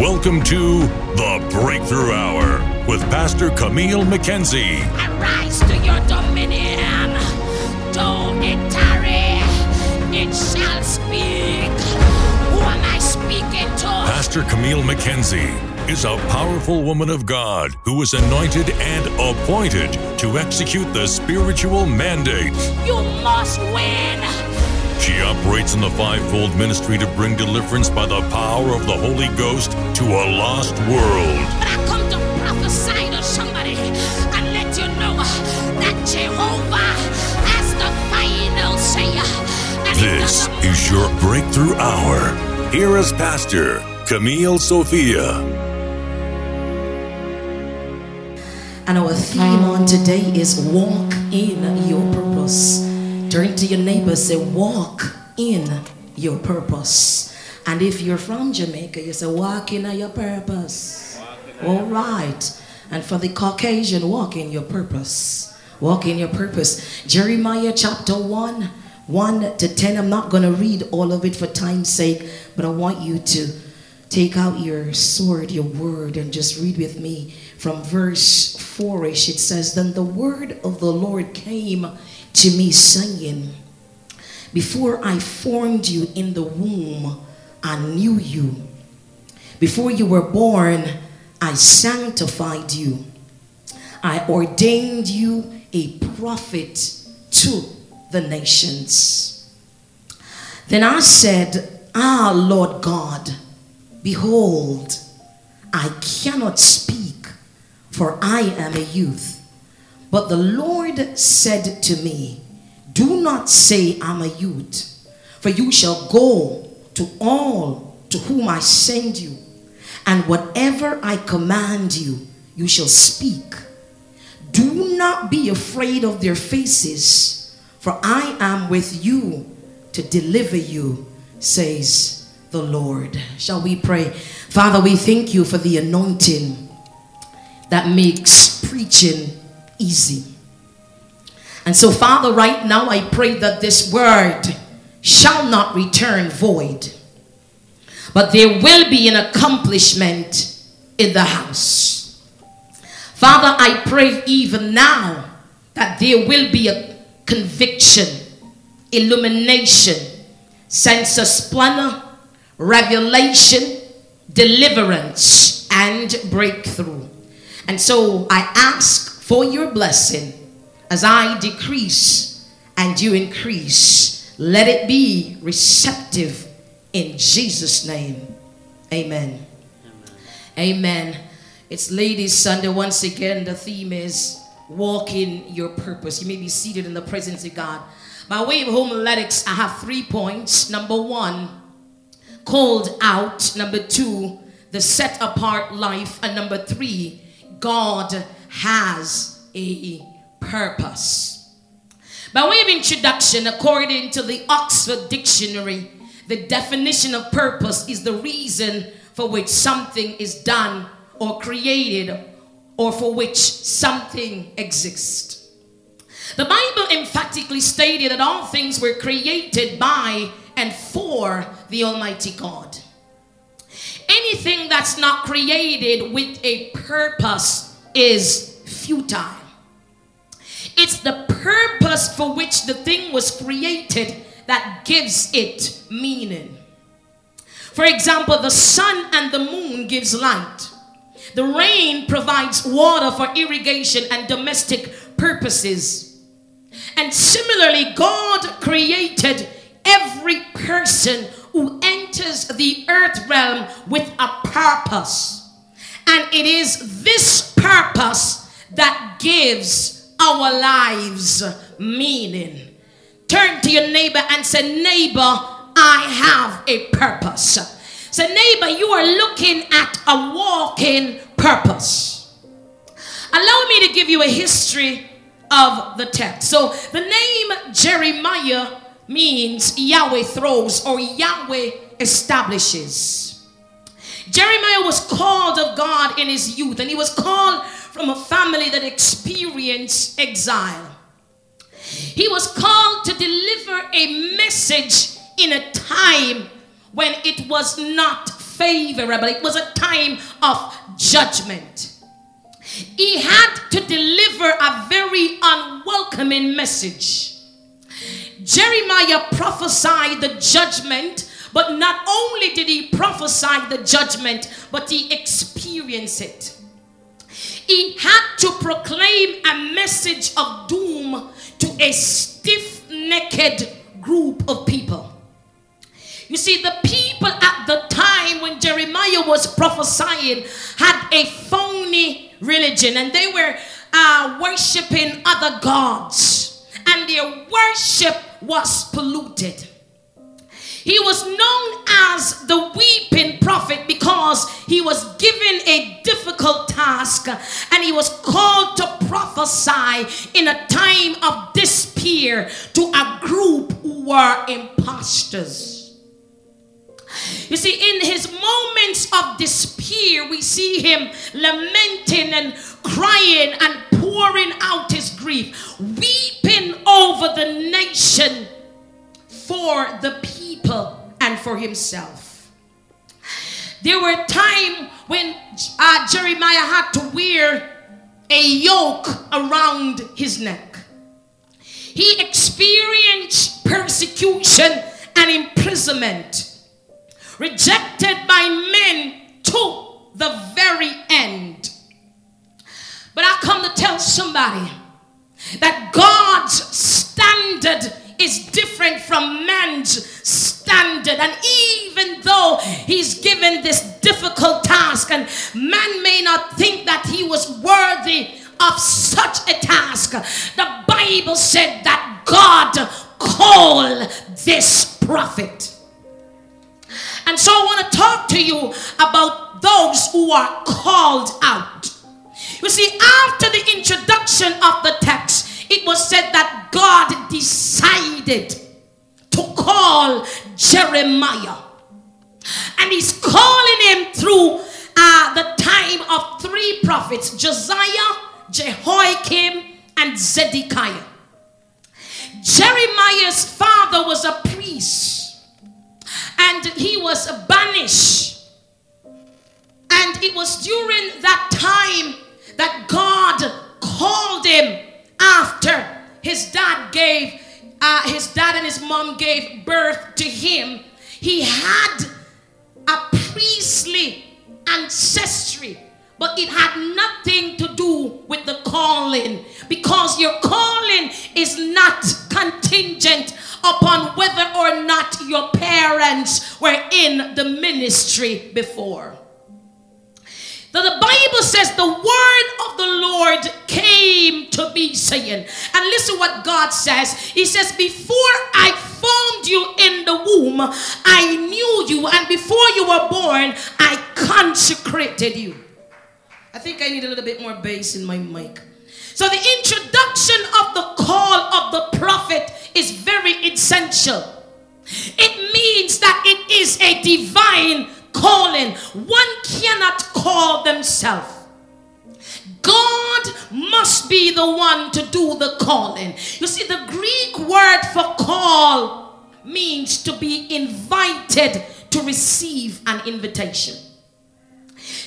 Welcome to the Breakthrough Hour with Pastor Camille McKenzie. Arise to your dominion. Don't it tarry. It shall speak. Who am I speaking to? Pastor Camille McKenzie is a powerful woman of God who was anointed and appointed to execute the spiritual mandate. You must win. She operates in the fivefold ministry to bring deliverance by the power of the Holy Ghost to a lost world. But I come to prophesy to somebody and let you know that Jehovah has the final say. This is your breakthrough hour. Here is Pastor Camille Sophia. And our theme on today is walk in your purpose. Turn to your neighbor, say, walk in your purpose. And if you're from Jamaica, you say, walk in your purpose. All right. And for the Caucasian, walk in your purpose. Walk in your purpose. Jeremiah chapter 1, 1 to 10. I'm not going to read all of it for time's sake, but I want you to take out your sword, your word, and just read with me from verse 4 ish. It says, Then the word of the Lord came to me, saying, Before I formed you in the womb, I knew you. Before you were born, I sanctified you. I ordained you a prophet to the nations. Then I said, Ah, Lord God, behold, I cannot speak, for I am a youth. But the Lord said to me, Do not say I'm a youth, for you shall go to all to whom I send you, and whatever I command you, you shall speak. Do not be afraid of their faces, for I am with you to deliver you, says the Lord. Shall we pray? Father, we thank you for the anointing that makes preaching easy. And so, Father, right now I pray that this word shall not return void, but there will be an accomplishment in the house. Father, I pray even now that there will be a conviction, illumination, sense of splendor, revelation, deliverance, and breakthrough. And so I ask for your blessing as I decrease and you increase. Let it be receptive in Jesus' name. Amen. Amen. It's Ladies Sunday. Once again, the theme is walk in your purpose. You may be seated in the presence of God. By way of homiletics, I have three points. Number one, called out. Number two, the set apart life. And number three, God has a purpose. By way of introduction, according to the Oxford Dictionary, the definition of purpose is the reason for which something is done or created or for which something exists. The Bible emphatically stated that all things were created by and for the Almighty God. Anything that's not created with a purpose is futile. It's the purpose for which the thing was created that gives it meaning. For example, the sun and the moon gives light. The rain provides water for irrigation and domestic purposes. And similarly, God created every person who enters the earth realm with a purpose. And it is this purpose that gives our lives meaning. Turn to your neighbor and say, Neighbor, I have a purpose. Say, neighbor, you are looking at a walking purpose. Allow me to give you a history of the text. So, the name Jeremiah means Yahweh throws or Yahweh establishes. Jeremiah was called of God in his youth, and he was called from a family that experienced exile. He was called to deliver a message in a time when it was not favorable, it was a time of judgment. He had to deliver a very unwelcoming message. Jeremiah prophesied the judgment, but not only did he prophesy the judgment, but he experienced it. He had to proclaim a message of doom to a stiff necked group of people. You see, the people at the time when Jeremiah was prophesying had a phony religion and they were uh, worshiping other gods, and their worship was polluted. He was known as the weeping prophet because he was given a difficult task and he was called to prophesy in a time of despair to a group who were impostors. You see, in his moments of despair, we see him lamenting and crying and pouring out his grief, weeping over the nation for the people and for himself. There were times when uh, Jeremiah had to wear a yoke around his neck. He experienced persecution and imprisonment, rejected by men to the very end. But I come to tell somebody that God's standard is different from man's standard. And even though he's given this difficult task, and man may not think that he was worthy of such a task, the Bible said that God called this prophet. And so I want to talk to you about those who are called out. You see, after the introduction of the text, it was said that God decided to call Jeremiah. And he's calling him through uh, the time of three prophets Josiah, Jehoiakim, and Zedekiah. Jeremiah's father was a priest and he was banished. And it was during that time that God called him after his dad gave, uh, his dad and his mom gave birth to him, he had a priestly ancestry, but it had nothing to do with the calling because your calling is not contingent upon whether or not your parents were in the ministry before. That the Bible says the word of the Lord came to me saying. And listen what God says. He says, Before I formed you in the womb, I knew you. And before you were born, I consecrated you. I think I need a little bit more bass in my mic. So the introduction of the call of the prophet is very essential. It means that it is a divine calling. One cannot call themselves. God must be the one to do the calling. You see, the Greek word for call means to be invited to receive an invitation.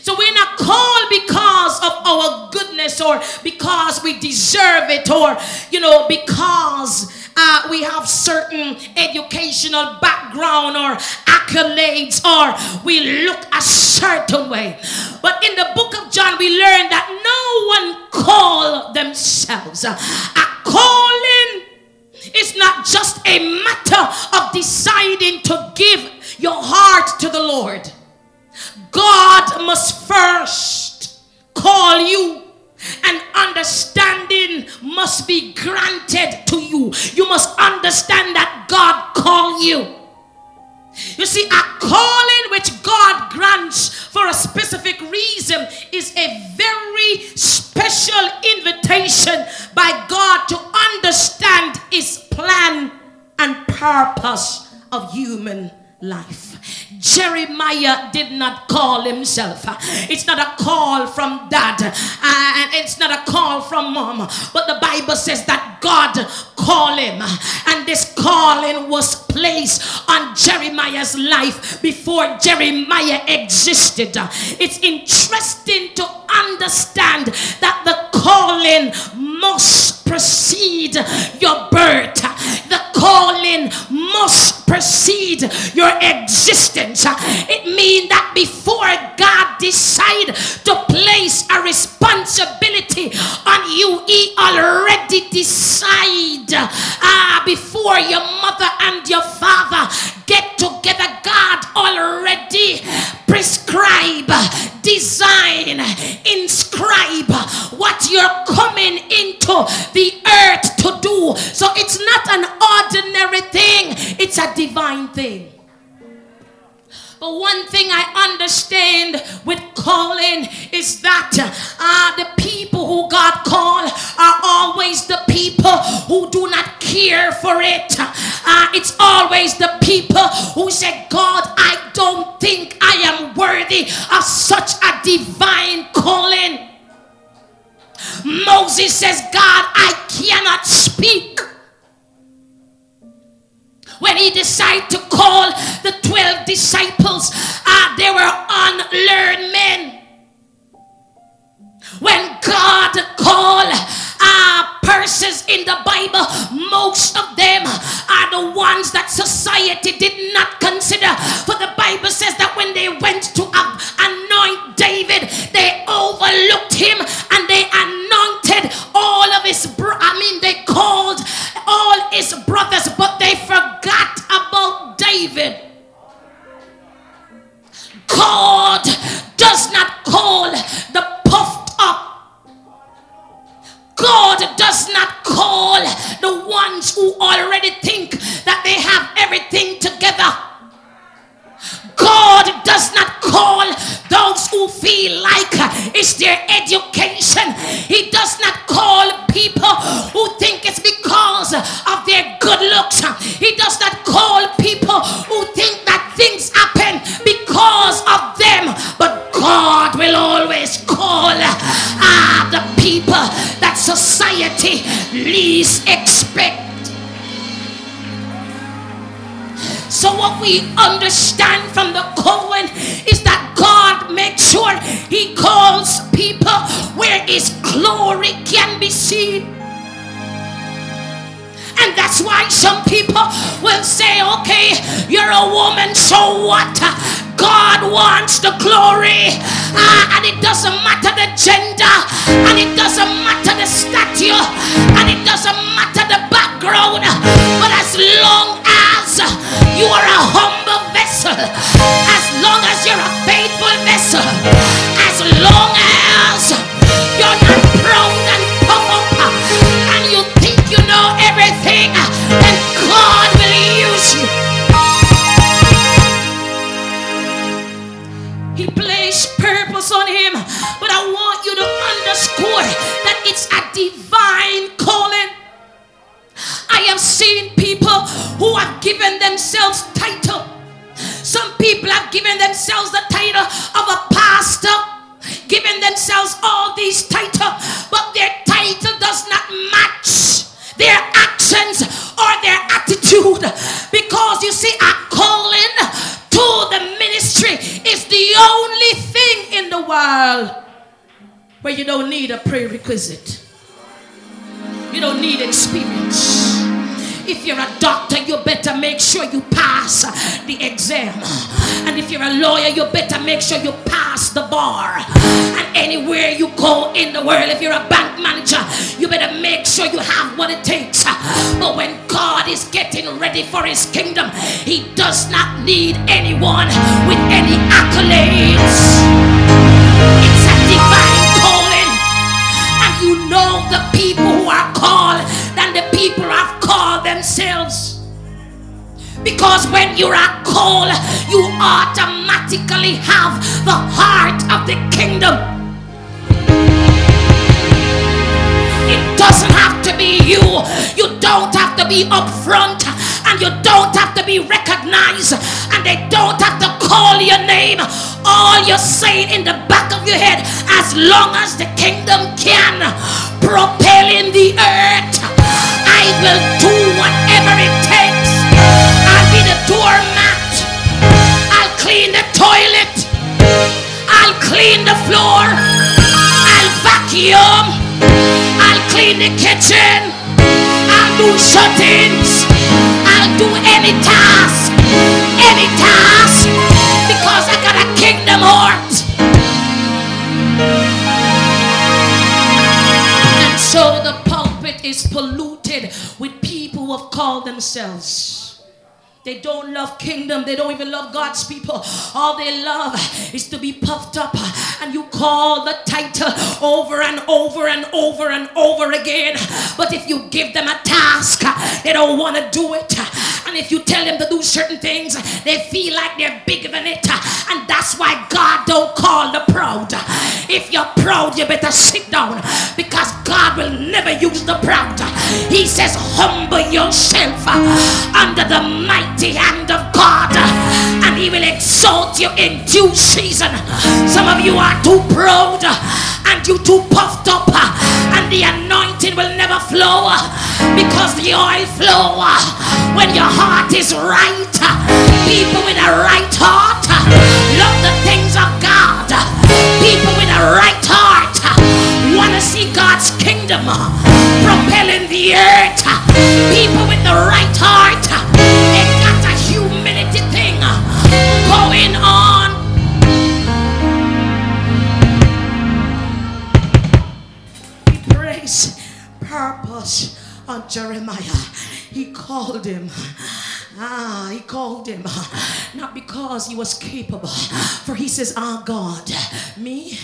So we're not called because of our goodness or because we deserve it or, you know, because uh, we have certain educational background or accolades or we look a certain way. But in the book of John, we learn that no one call themselves. A calling is not just a matter of deciding to give your heart to the Lord. God must first call you and understanding must be granted to you. You must understand that God called you. You see, a calling which God grants for a specific reason is a very special invitation by God to understand His plan and purpose of human life. Jeremiah did not call himself. It's not a call from dad, uh, and it's not a call from mom, but the Bible says that God called him, and this calling was placed on Jeremiah's life before Jeremiah existed. It's interesting to understand that the calling must precede your birth. The calling must precede your existence. It means that before God decide to place a responsibility on you, He already decide uh, before your mother and your father get together. God already prescribe, design, inscribe what you're coming into the earth to do. So it's not an ordinary thing, it's a divine thing. But one thing I understand with calling is that uh, the people who God call are always the people who do not care for it. Uh, it's always the people who say, God, I don't think I am worthy of such a divine calling. Moses says, God, I cannot speak when he decided to call the 12 disciples, uh, they were unlearned men. When God called uh, persons in the Bible, most of them are the ones that society did not consider. For the Bible says that when they went to anoint David, they overlooked him and they anointed all of his bro- I mean they called all his brothers, but they forgot about David. God does not call the puffed up. God does not call the ones who already think that they have everything together. God does not call those who feel like it's their education. He does not we understand from the calling is that God makes sure He calls people where His glory can be seen. And that's why some people will say, okay, you're a woman, so what? God wants the glory. Uh, and it doesn't matter the gender, and it doesn't matter the stature, and it doesn't matter the background. But as long as Uh, you are a humble vessel, as long as you're a faithful vessel, as long as you're not proud and puff up uh, and you think you know everything, uh, then God will use you. He placed purpose on him, but I want you to underscore that it's a divine calling. I have seen people who have given themselves title. Some people have given themselves the title of a pastor, given themselves all these titles, but their title does not match their actions or their attitude. Because you see, a calling to the ministry is the only thing in the world where you don't need a prerequisite. You don't need experience. If you're a doctor, you better make sure you pass the exam. And if you're a lawyer, you better make sure you pass the bar. And anywhere you go in the world, if you're a bank manager, you better make sure you have what it takes. But when God is getting ready for his kingdom, he does not need anyone with any accolades. It's a divine calling. And you know the people who are called than the people called themselves. Because when you are called, you automatically have the heart of the kingdom. It doesn't have to be you. You don't have to be upfront and you don't have to be recognized, and they don't have to call your name. All you're saying in the back of your head, as long as the kingdom can propel in the earth, I will do whatever it takes. I'll be the doormat, I'll clean the toilet, I'll clean the floor, I'll vacuum, I'll clean the kitchen, I'll do shut-ins, I'll do any task, any task, is polluted with people who have called themselves. They don't love kingdom. They don't even love God's people. All they love is to be puffed up. And you call the title over and over and over and over again. But if you give them a task, they don't want to do it. And if you tell them to do certain things, they feel like they're bigger than it. And that's why God don't call the proud. If you're proud, you better sit down because God will never use the proud. He says, humble yourself under the mighty hand of God, and He will exalt you in due season. Some of you are too proud and you too puffed up, and the anointing will never flow because the oil flow when your heart is right. People with a right heart love the things of God. People with a right heart want to see God's kingdom propelling the earth. People with the right heart, they got a humility thing going on. We praise purpose on Jeremiah. He called him. Ah, he called him not because he was capable, for he says, Ah, God, me.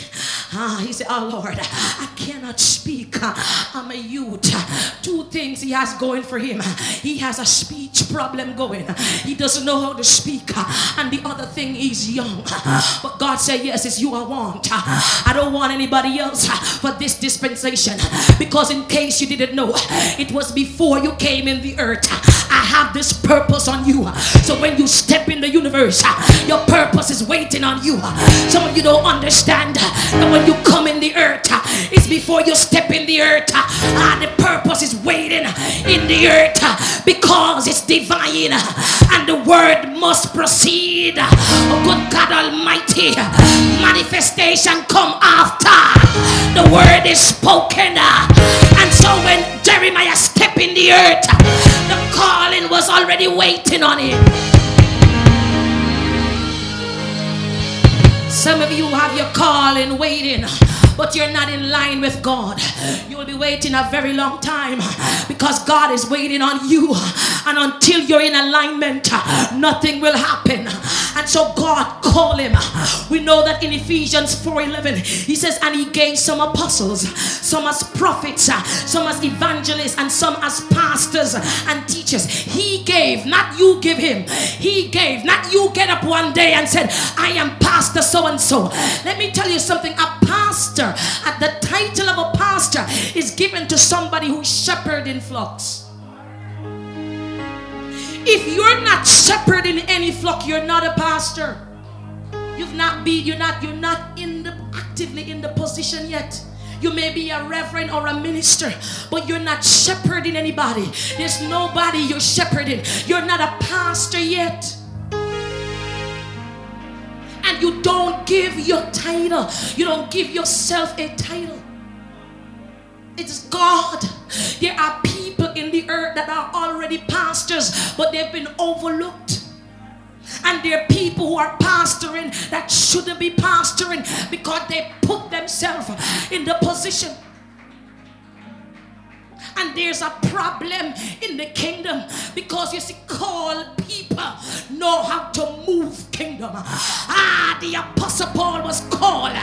Ah, he said, Oh Lord, I cannot speak. I'm a youth. Two things he has going for him. He has a speech problem going. He doesn't know how to speak, and the other thing he's young. But God said, Yes, it's you I want. I don't want anybody else for this dispensation because in case you didn't know, it was before you came in the earth. I have this purpose on you. So when you step in the universe, your purpose is waiting on you. Some of you don't understand that when you come in the earth, it's before you step in the earth. Ah, the purpose is waiting in the earth uh, because it's divine uh, and the word must proceed. Oh, good God Almighty, manifestation come after the word is spoken. Uh, and so when Jeremiah stepped in the earth, the calling was already waiting on him. Some of you have your calling waiting, but you're not in line with God. You will be waiting a very long time because God is waiting on you. And until you're in alignment, nothing will happen. And so God called him. We know that in Ephesians 4:11, he says, and he gave some apostles, some as prophets, some as evangelists, and some as pastors and teachers. He gave, not you give him. He gave, not you get up one day and said, I am pastor so and so. Let me tell you something. A pastor, at the title of a pastor, is given to somebody who's shepherding flocks. If you're not shepherding any flock, you're not a pastor. You've not be, you're not, you're not in the actively in the position yet. You may be a reverend or a minister, but you're not shepherding anybody. There's nobody you're shepherding. You're not a pastor yet you don't give your title, you don't give yourself a title. It's God. There are people in the earth that are already pastors, but they've been overlooked. And there are people who are pastoring that shouldn't be pastoring because they put themselves in the position and there's a problem in the kingdom because you see, call people know how to move kingdom. Ah, the apostle Paul was called,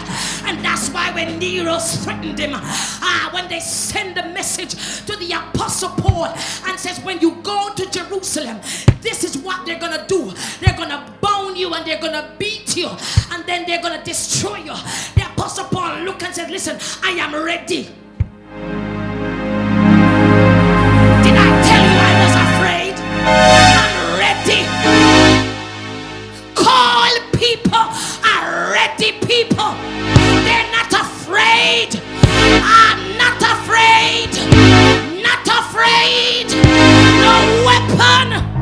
and that's why when Nero threatened him, ah, when they send a message to the apostle Paul and says, when you go to Jerusalem, this is what they're gonna do. They're gonna bound you and they're gonna beat you, and then they're gonna destroy you. The apostle Paul looked and said, listen, I am ready. are ready. Call people are ready people. They're not afraid. I'm not afraid. Not afraid. No weapon.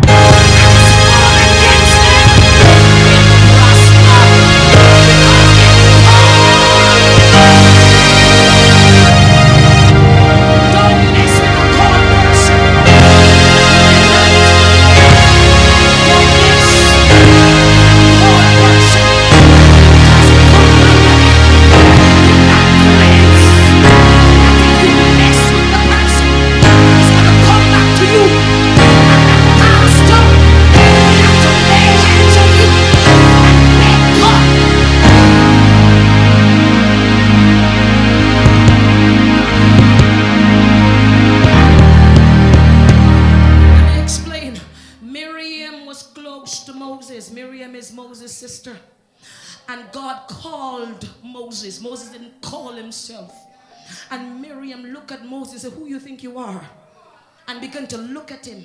Miriam is Moses' sister. And God called Moses. Moses didn't call himself. And Miriam looked at Moses and said, Who you think you are? And began to look at him.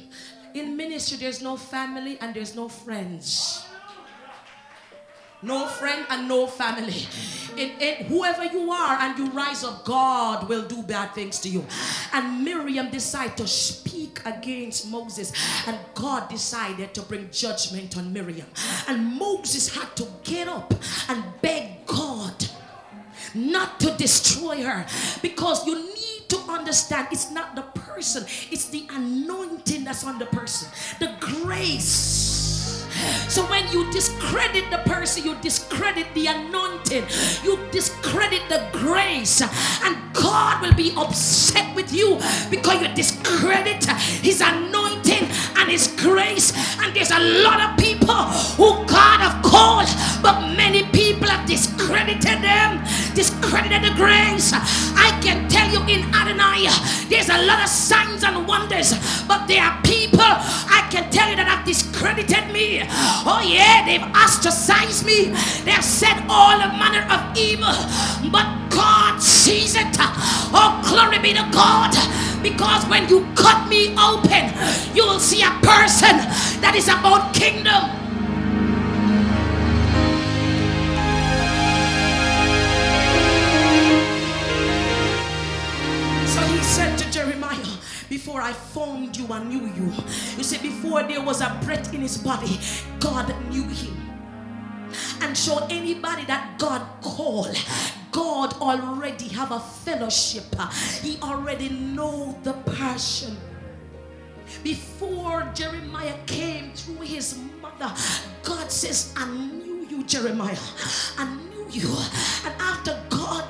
In ministry, there's no family and there's no friends. No friend and no family. In, in whoever you are and you rise up, God will do bad things to you. And Miriam decided to speak against Moses, and God decided to bring judgment on Miriam. And Moses had to get up and beg God not to destroy her because you need to understand it's not the person, it's the anointing that's on the person, the grace. So when you discredit the person, you discredit the anointing, you discredit the grace, and God will be upset with you because you discredit his anointing and his grace. And there's a lot of people who God have called, but many people discredited them, discredited the grace. I can tell you in Adonai, there's a lot of signs and wonders, but there are people I can tell you that have discredited me. Oh, yeah, they've ostracized me, they've said all manner of evil, but God sees it. Oh, glory be to God. Because when you cut me open, you will see a person that is about kingdom. Before I formed you, I knew you. You see, before there was a breath in his body, God knew him. And so anybody that God called, God already have a fellowship. He already know the person. Before Jeremiah came through his mother, God says, I knew you, Jeremiah. I knew you. And after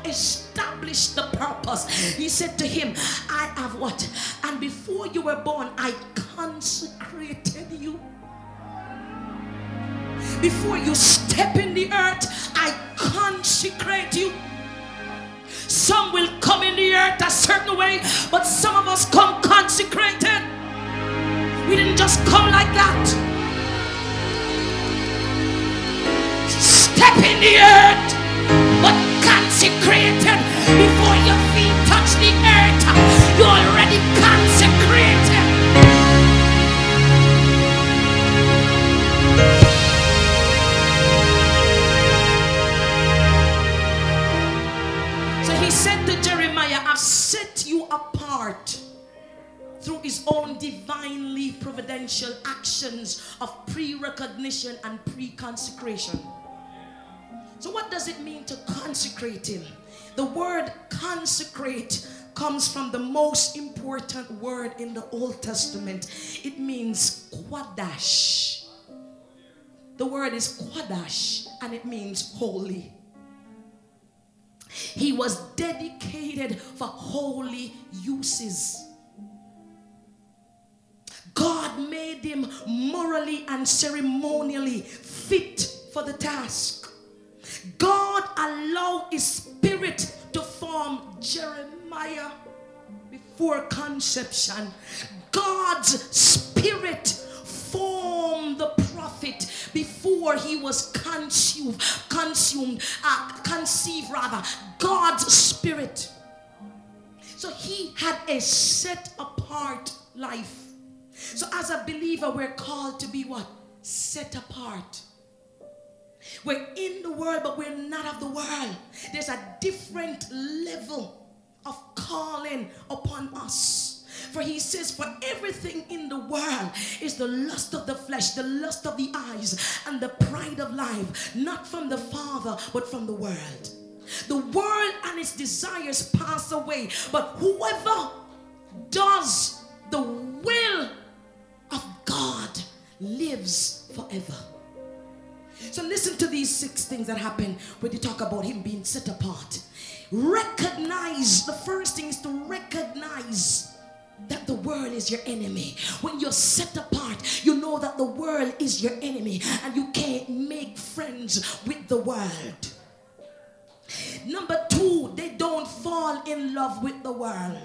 established the purpose, he said to him, I have what? And before you were born, I consecrated you. Before you step in the earth, I consecrate you. Some will come in the earth a certain way, but some of us come consecrated. We didn't just come like that. Step in the earth, consecrated before your feet touch the earth. You're already consecrated. So he said to Jeremiah, I've set you apart through his own divinely providential actions of pre recognition and pre consecration. So, what does it mean to consecrate him? The word consecrate comes from the most important word in the Old Testament. It means quadash. The word is quadash and it means holy. He was dedicated for holy uses. God made him morally and ceremonially fit for the task. God allowed his spirit to form Jeremiah before conception. God's spirit formed the prophet before he was consumed, consumed, uh, conceived rather. God's spirit. So he had a set apart life. So as a believer, we're called to be what? Set apart. We're in the world, but we're not of the world. There's a different level of calling upon us. For he says, For everything in the world is the lust of the flesh, the lust of the eyes, and the pride of life, not from the Father, but from the world. The world and its desires pass away, but whoever does the will of God lives forever. So listen to these six things that happen when you talk about him being set apart. Recognize the first thing is to recognize that the world is your enemy. When you're set apart, you know that the world is your enemy and you can't make friends with the world. Number two, they don't fall in love with the world.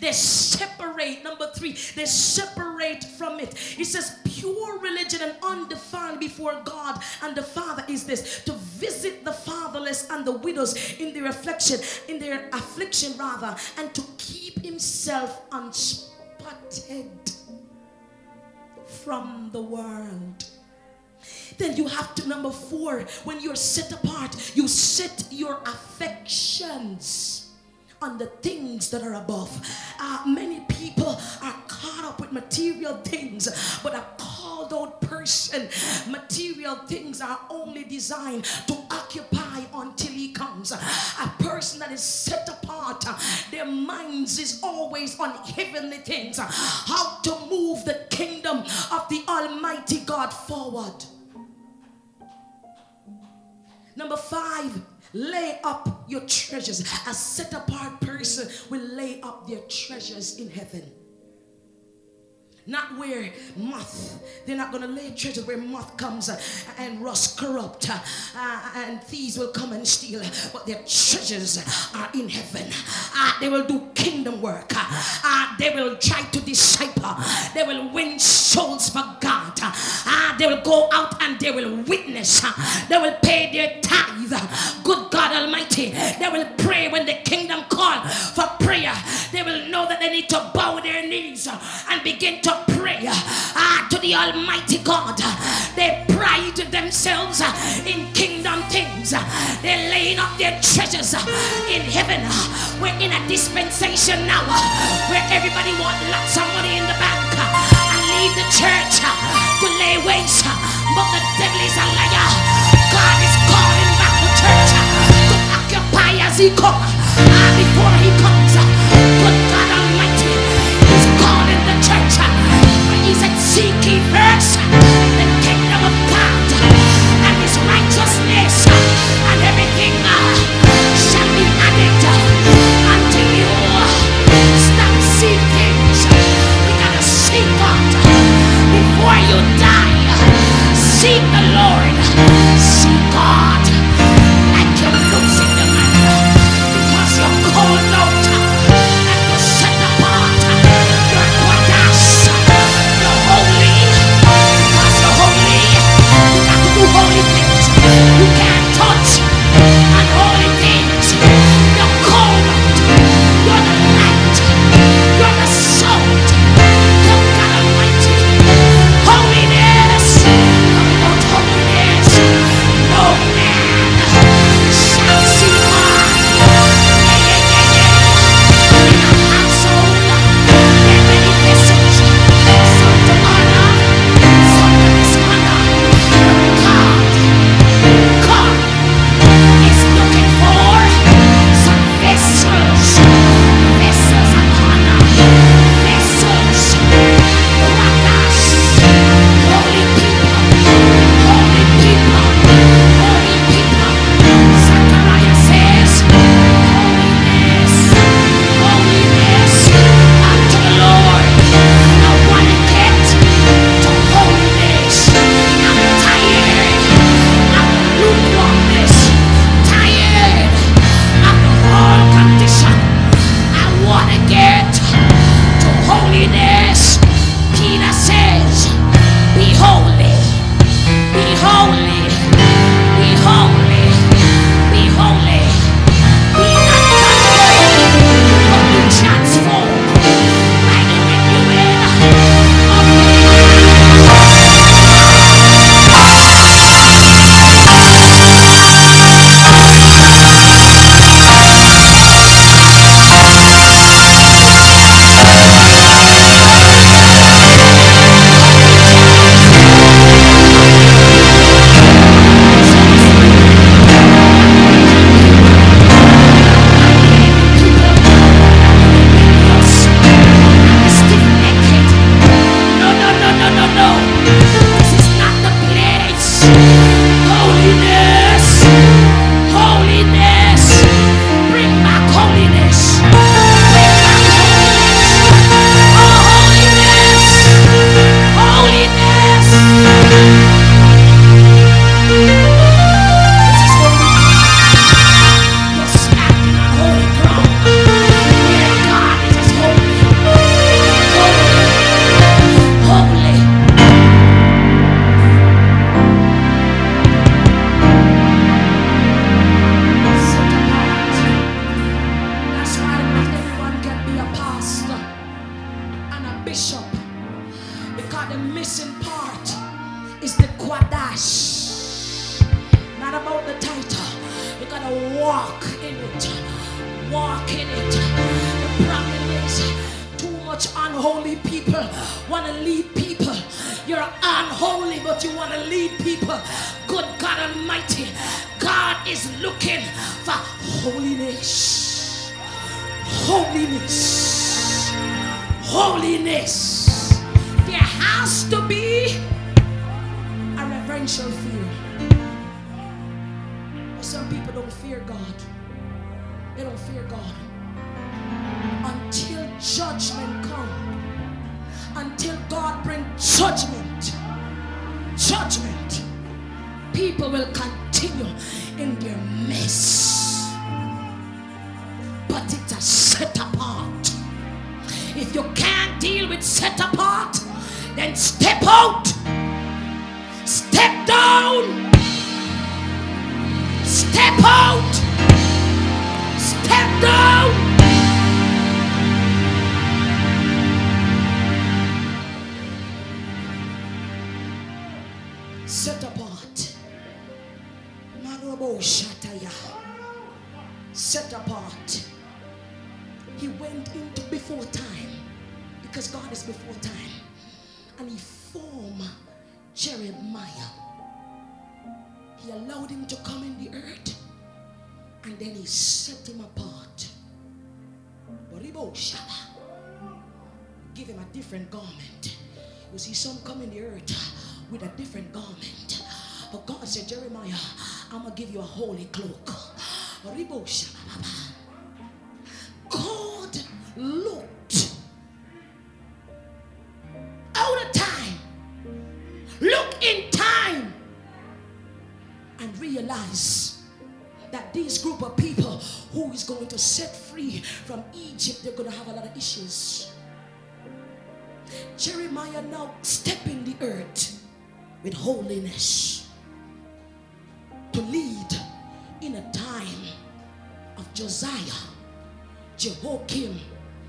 They separate. Number three, they separate from it. It says pure religion and undefiled before God and the Father is this to visit the fatherless and the widows in their affliction, in their affliction rather, and to keep himself unspotted from the world. Then you have to, number four, when you're set apart, you set your affections on the things that are above. Uh, many people are caught up with material things, but a called out person, material things are only designed to occupy until he comes. A person that is set apart, their minds is always on heavenly things, how to move the kingdom of the Almighty God forward. Number five, lay up your treasures. A set apart person will lay up their treasures in heaven. Not where moth, they're not going to lay treasure where moth comes uh, and rust corrupt uh, uh, and thieves will come and steal, but their treasures are in heaven. Uh, they will do kingdom work. Uh, they will try to disciple. They will win souls for God. Uh, they will go out and they will witness. They will pay their tithe. Good God Almighty. They will pray when the kingdom call for prayer. They will know that they need to bow their knees and begin to pray uh, ah, to the Almighty God. They pride themselves ah, in kingdom things. Ah. They're laying up their treasures in heaven. We're in a dispensation now where everybody wants lots of money in the bank and leave the church to lay waste. But the devil is a liar. God is calling back the church to occupy as he comes. before he comes, To get to holiness. Peter says, Be holy, be holy. In it. The problem is too much unholy people want to lead people. You're unholy, but you want to lead people. Good God Almighty, God is looking for holiness. Holiness. Holiness. There has to be a reverential fear. Some people don't fear God. They don't fear God until judgment come. Until God bring judgment. Judgment. People will continue in their mess. But it's a set apart. If you can't deal with set apart, then step out. Step down. Step out. Set apart. He went into before time because God is before time. And he formed Jeremiah. He allowed him to come in the earth and then he set him apart. Give him a different garment. You see, some come in the earth with a different garment. But God said, Jeremiah, I'm going to give you a holy cloak. God looked out of time. Look in time and realize that this group of people who is going to set free from Egypt, they're going to have a lot of issues. Jeremiah now stepping the earth with holiness Jehoiakim,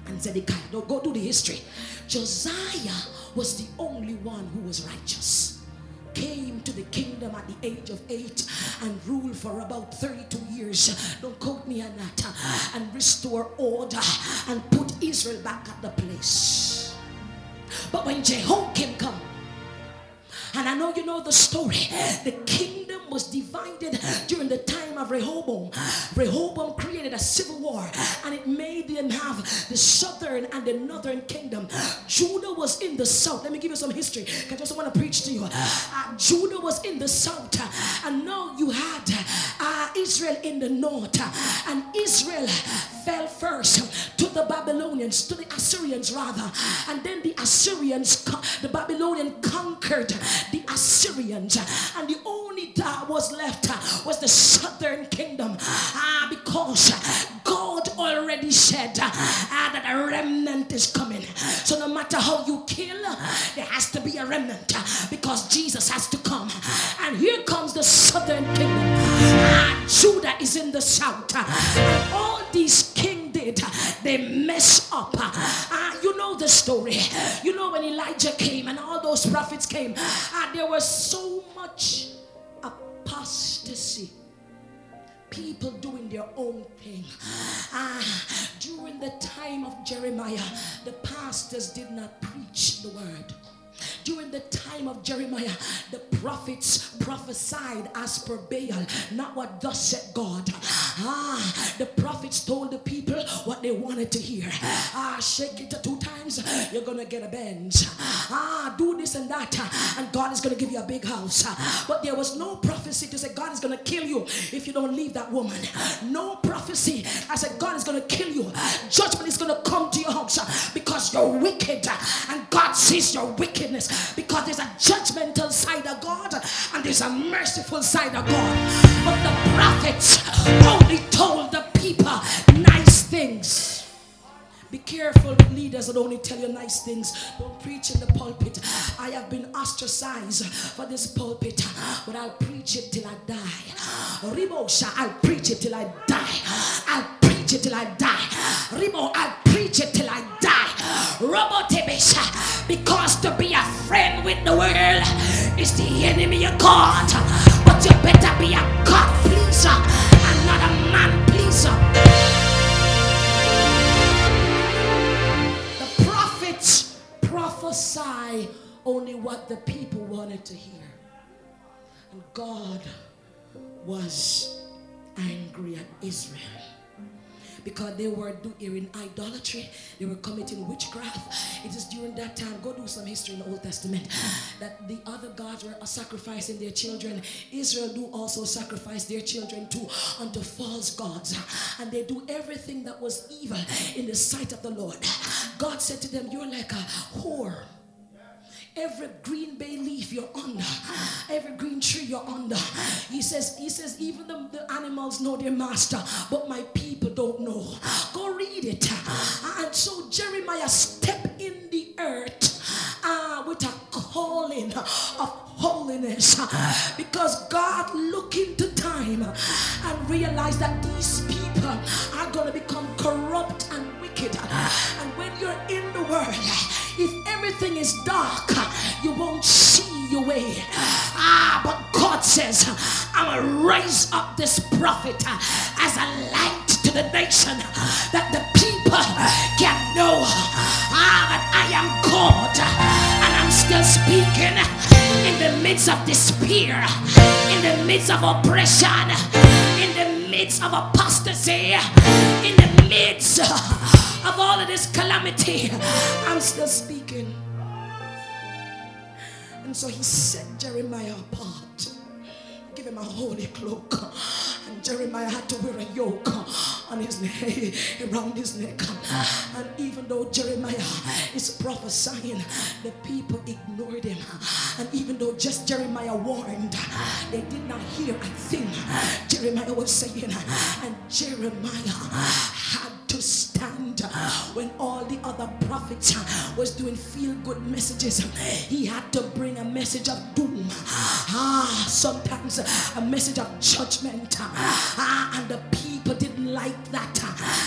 and Zedekiah. Now go to the history. Josiah was the only one who was righteous came to the kingdom at the age of eight and ruled for about 32 years. Don't quote me on that. And restore order and put Israel back at the place. But when Jehoiakim come, and I know you know the story. The kingdom was divided during the time of Rehoboam. Rehoboam created a civil war and it made them have the southern and the northern kingdom. Judah was in the south. Let me give you some history because I just want to preach to you. Uh, Judah was in the south and now you had uh, Israel in the north. And Israel fell first to the Babylonians, to the Assyrians rather. And then the Assyrians, the Babylonian conquered the Assyrians, and the only that was left was the southern kingdom. Ah, because God already said ah, that a remnant is coming. So no matter how you kill, there has to be a remnant because Jesus has to come. And here comes the southern kingdom. Ah, Judah is in the south. And all these kings did, they mess up. Ah, you know the story. You know when Elijah came and all those prophets came, ah, there was so much apostasy people doing their own thing. Ah, during the time of Jeremiah, the pastors did not preach the word. During the time of Jeremiah, the prophets prophesied as per Baal, not what thus said God. Ah, the prophets told the people what they wanted to hear. Ah, shake it two times, you're gonna get a Benz. Ah, do this and that, and God is gonna give you a big house. But there was no prophecy to say God is gonna kill you if you don't leave that woman. No prophecy. I said God is gonna kill you. Judgment is gonna come to your house because you're wicked, and God sees your wickedness because there's a judgmental side of God and there's a merciful side of God. But the prophets only told the people nice things. Be careful with leaders that only tell you nice things. Don't preach in the pulpit. I have been ostracized for this pulpit, but I'll preach it till I die. Ribosha, I'll preach it till I die. I'll preach it till I die. Ribo, I'll preach it till I die. Robotibisha, because to be friend with the world is the enemy of God. But you better be a God pleaser and not a man pleaser. The prophets prophesy only what the people wanted to hear. And God was angry at Israel because they were doing idolatry, they were committing witchcraft. It is during that time, go do some history in the Old Testament, that the other gods were sacrificing their children. Israel do also sacrifice their children too unto false gods. And they do everything that was evil in the sight of the Lord. God said to them, You're like a whore every green bay leaf you're under, every green tree you're under. He says, He says, even the, the animals know their master, but my people don't know. Go read it. And so Jeremiah stepped in the earth uh, with a calling of holiness because God looked into time and realized that these people are going to become corrupt and wicked. And when you're in the world, if everything is dark, you won't see your way. Ah, but God says, I'm gonna raise up this prophet as a light to the nation that the people can know ah, that I am God and I'm still speaking in the midst of despair, in the midst of oppression, in the midst of apostasy, in the midst of all of this calamity, I'm still speaking. And so he set Jeremiah apart, give him a holy cloak. And Jeremiah had to wear a yoke on his neck, around his neck. And even though Jeremiah is prophesying, the people ignored him. And even though just Jeremiah warned, they did not hear a thing Jeremiah was saying. And Jeremiah had to stand uh, when all the other prophets uh, was doing feel good messages. Uh, he had to bring a message of doom. Ah, sometimes a message of judgment. Ah, and the people didn't like that.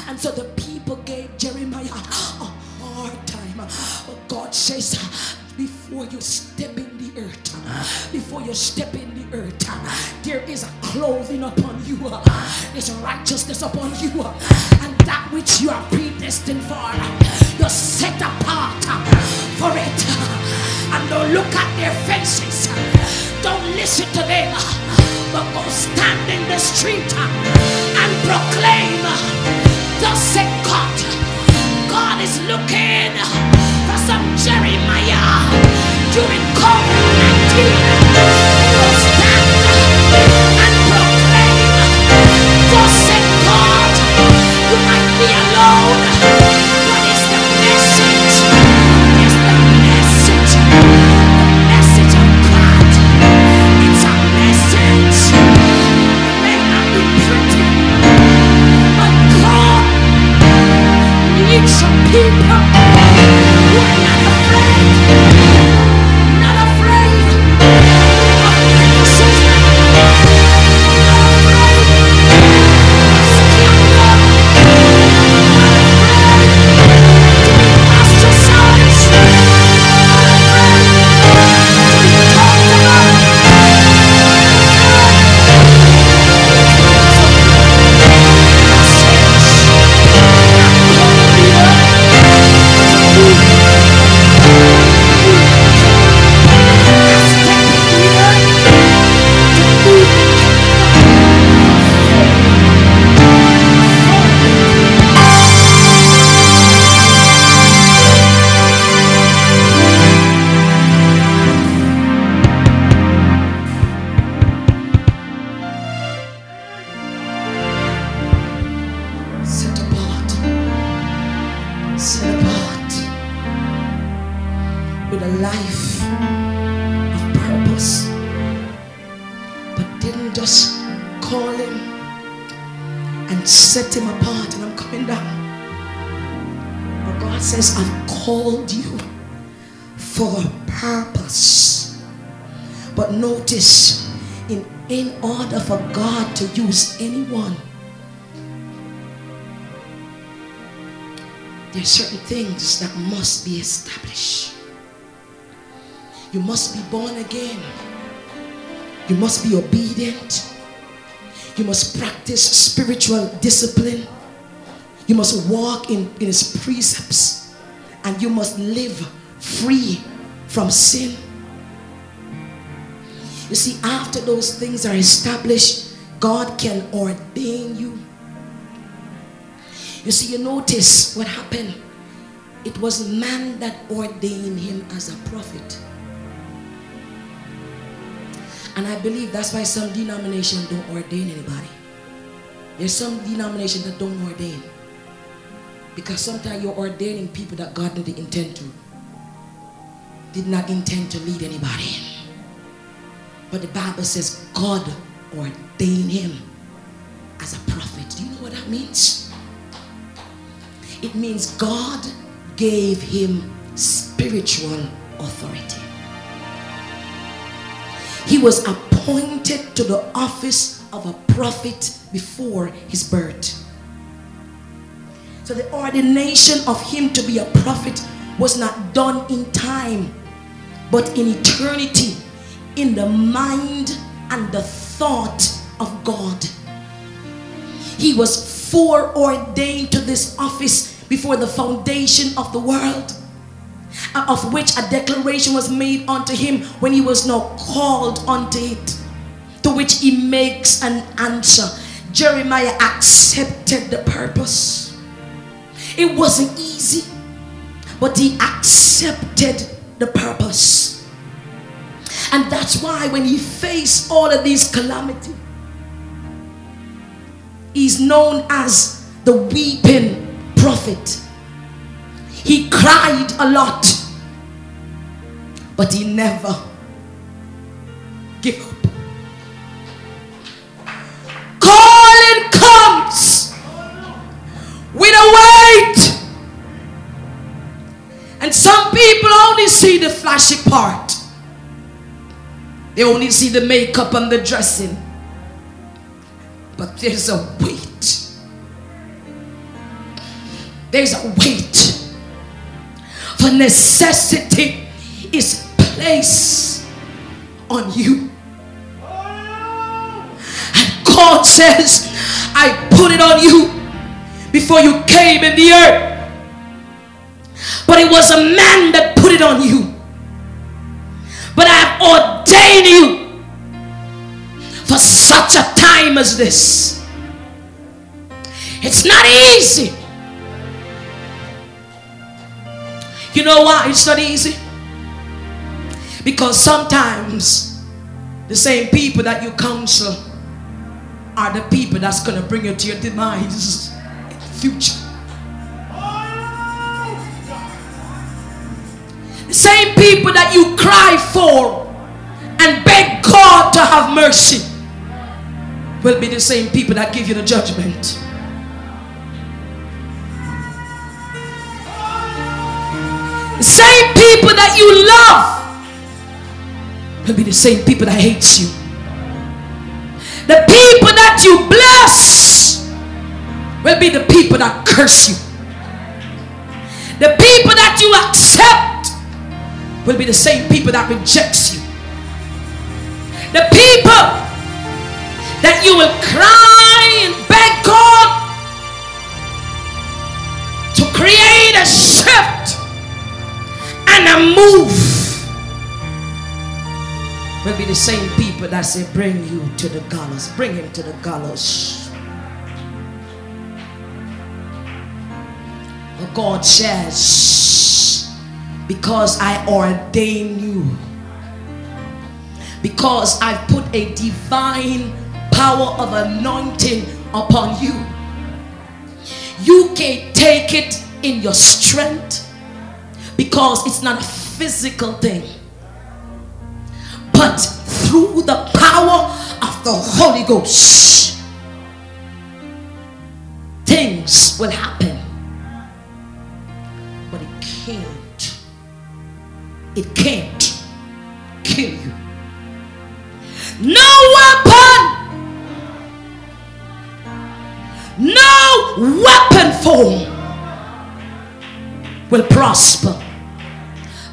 And so the people gave Jeremiah a hard time. But God says, before you step in the earth, ah. before you step in the earth, ah. there is a clothing upon you, ah. there's righteousness upon you, and that which you are predestined for, you're set apart for it. And don't look at their faces, don't listen to them, but go stand in the street and proclaim, Thus said God, God is looking some Jeremiah during COVID-19. Be established. You must be born again. You must be obedient. You must practice spiritual discipline. You must walk in, in his precepts. And you must live free from sin. You see, after those things are established, God can ordain you. You see, you notice what happened. It was man that ordained him as a prophet. And I believe that's why some denominations don't ordain anybody. There's some denominations that don't ordain. Because sometimes you're ordaining people that God didn't intend to. Did not intend to lead anybody. But the Bible says God ordained him as a prophet. Do you know what that means? It means God gave him spiritual authority. He was appointed to the office of a prophet before his birth. So the ordination of him to be a prophet was not done in time, but in eternity, in the mind and the thought of God. He was foreordained to this office before the foundation of the world, uh, of which a declaration was made unto him when he was now called unto it, to which he makes an answer. Jeremiah accepted the purpose. It wasn't easy, but he accepted the purpose. And that's why when he faced all of these calamities, he's known as the weeping prophet. He cried a lot, but he never gave up. Calling comes with a weight. And some people only see the flashy part. They only see the makeup and the dressing. But there's a weight. There's a weight. For necessity is placed on you. And God says, I put it on you before you came in the earth. But it was a man that put it on you. But I have ordained you for such a time as this. It's not easy. You know why it's not easy? Because sometimes the same people that you counsel are the people that's going to bring you to your demise in the future. The same people that you cry for and beg God to have mercy will be the same people that give you the judgment. The same people that you love will be the same people that hates you. The people that you bless will be the people that curse you. The people that you accept will be the same people that rejects you. The people that you will cry and beg God to create a shift and move will be the same people that say, Bring you to the gallows, bring him to the gallows. But God says, Because I ordain you, because I've put a divine power of anointing upon you, you can take it in your strength because it's not a physical thing. But through the power of the Holy Ghost, things will happen. But it can't, it can't kill you. No weapon, no weapon form will prosper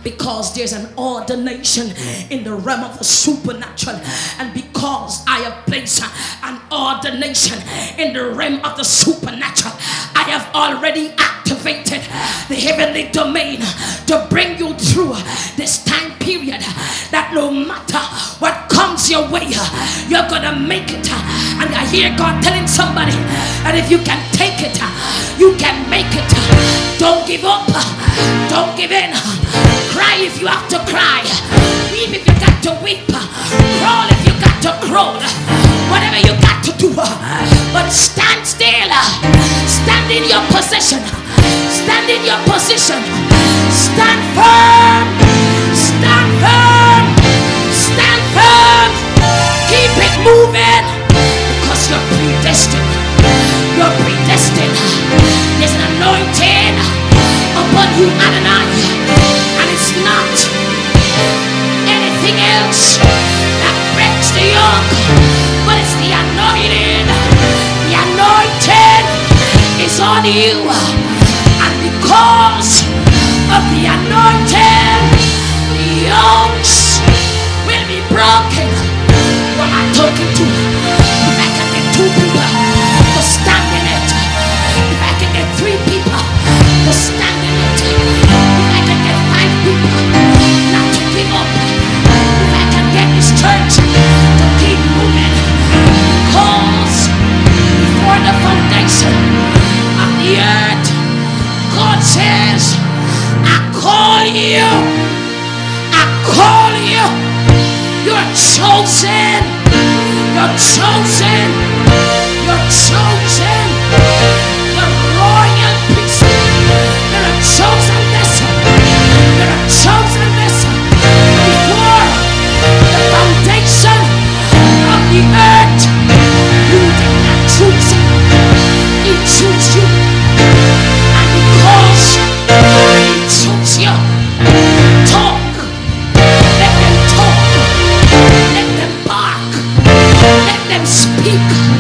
because there's an ordination in the realm of the supernatural and because I have placed an ordination in the realm of the supernatural I have already activated the heavenly domain to bring you through this time period that no matter what comes your way, you're gonna make it. And I hear God telling somebody that if you can take it, you can make it. Don't give up. Don't give in. Cry if you have to cry. Weep if you got to weep. Crawl if you got to crawl. Whatever you got to do. But stand still. Stand in your position. Stand in your position. Stand firm. Stand firm. Stand firm. Keep it moving. Because you're predestined. You're predestined. There's an anointing upon you, Adonai. That breaks the yoke, but it's the. The is on you. And because of the anointing, the yokes will be broken. Who am I talking to? Says, I call you, I call you. You're chosen. You're chosen. You're chosen. You're royal. You're chosen. You're chosen. Before the foundation of the earth, you did not choose him. He chose you. You, talk. Let them talk. Let them bark. Let them speak.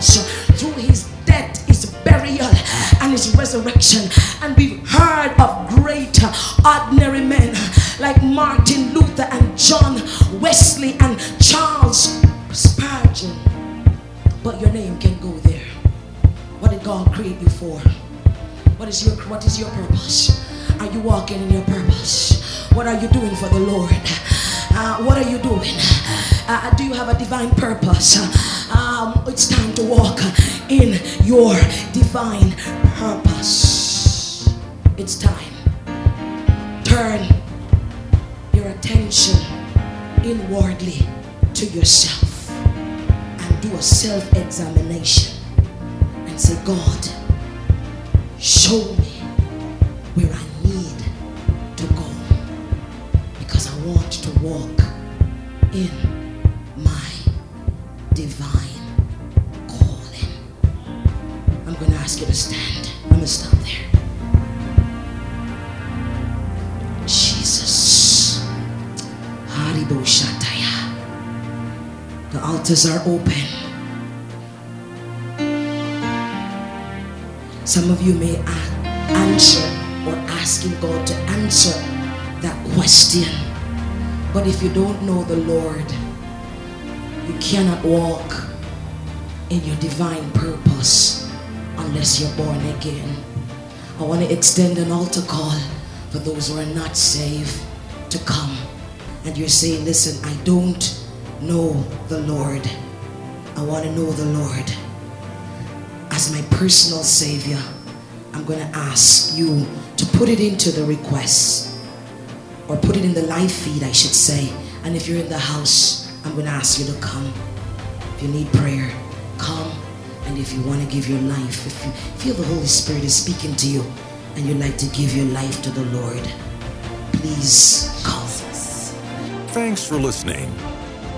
Cross through his death, his burial, and his resurrection. And we've heard of great ordinary men like Martin Luther and John Wesley and Charles Spurgeon. But your name can go there. What did God create you for? What is your what is your purpose? Are you walking in your purpose? What are you doing for the Lord? Uh, what are you doing? Uh, do you have a divine purpose? Um, it's time to walk in your divine purpose. It's time. Turn your attention inwardly to yourself and do a self examination and say, God, show me where I need want to walk in my divine calling. I'm going to ask you to stand. I'm going to stop there. Jesus. Haribo Shataya. The altars are open. Some of you may answer or asking God to answer that question. But if you don't know the Lord, you cannot walk in your divine purpose unless you're born again. I want to extend an altar call for those who are not saved to come. And you're saying, listen, I don't know the Lord. I want to know the Lord as my personal Savior. I'm going to ask you to put it into the requests or put it in the live feed, I should say. And if you're in the house, I'm going to ask you to come. If you need prayer, come. And if you want to give your life, if you feel the Holy Spirit is speaking to you and you'd like to give your life to the Lord, please come. Thanks for listening.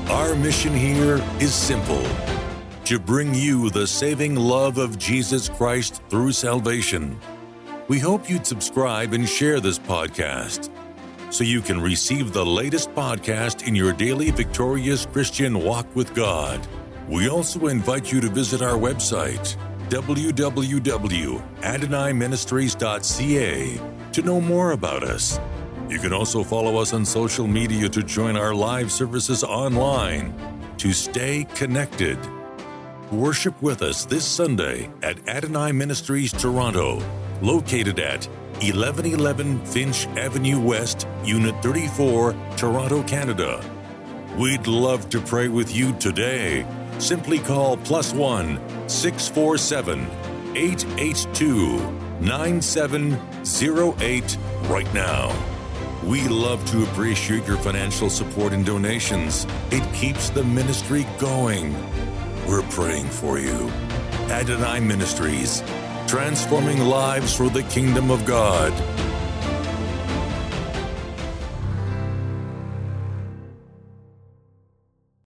Our mission here is simple to bring you the saving love of Jesus Christ through salvation. We hope you'd subscribe and share this podcast so you can receive the latest podcast in your daily victorious Christian walk with God. We also invite you to visit our website, www.adonaiministries.ca, to know more about us. You can also follow us on social media to join our live services online to stay connected. Worship with us this Sunday at Adonai Ministries Toronto, located at 1111 Finch Avenue West, Unit 34, Toronto, Canada. We'd love to pray with you today. Simply call plus one 647 882 9708 right now. We love to appreciate your financial support and donations. It keeps the ministry going. We're praying for you. Adonai Ministries, transforming lives for the kingdom of God.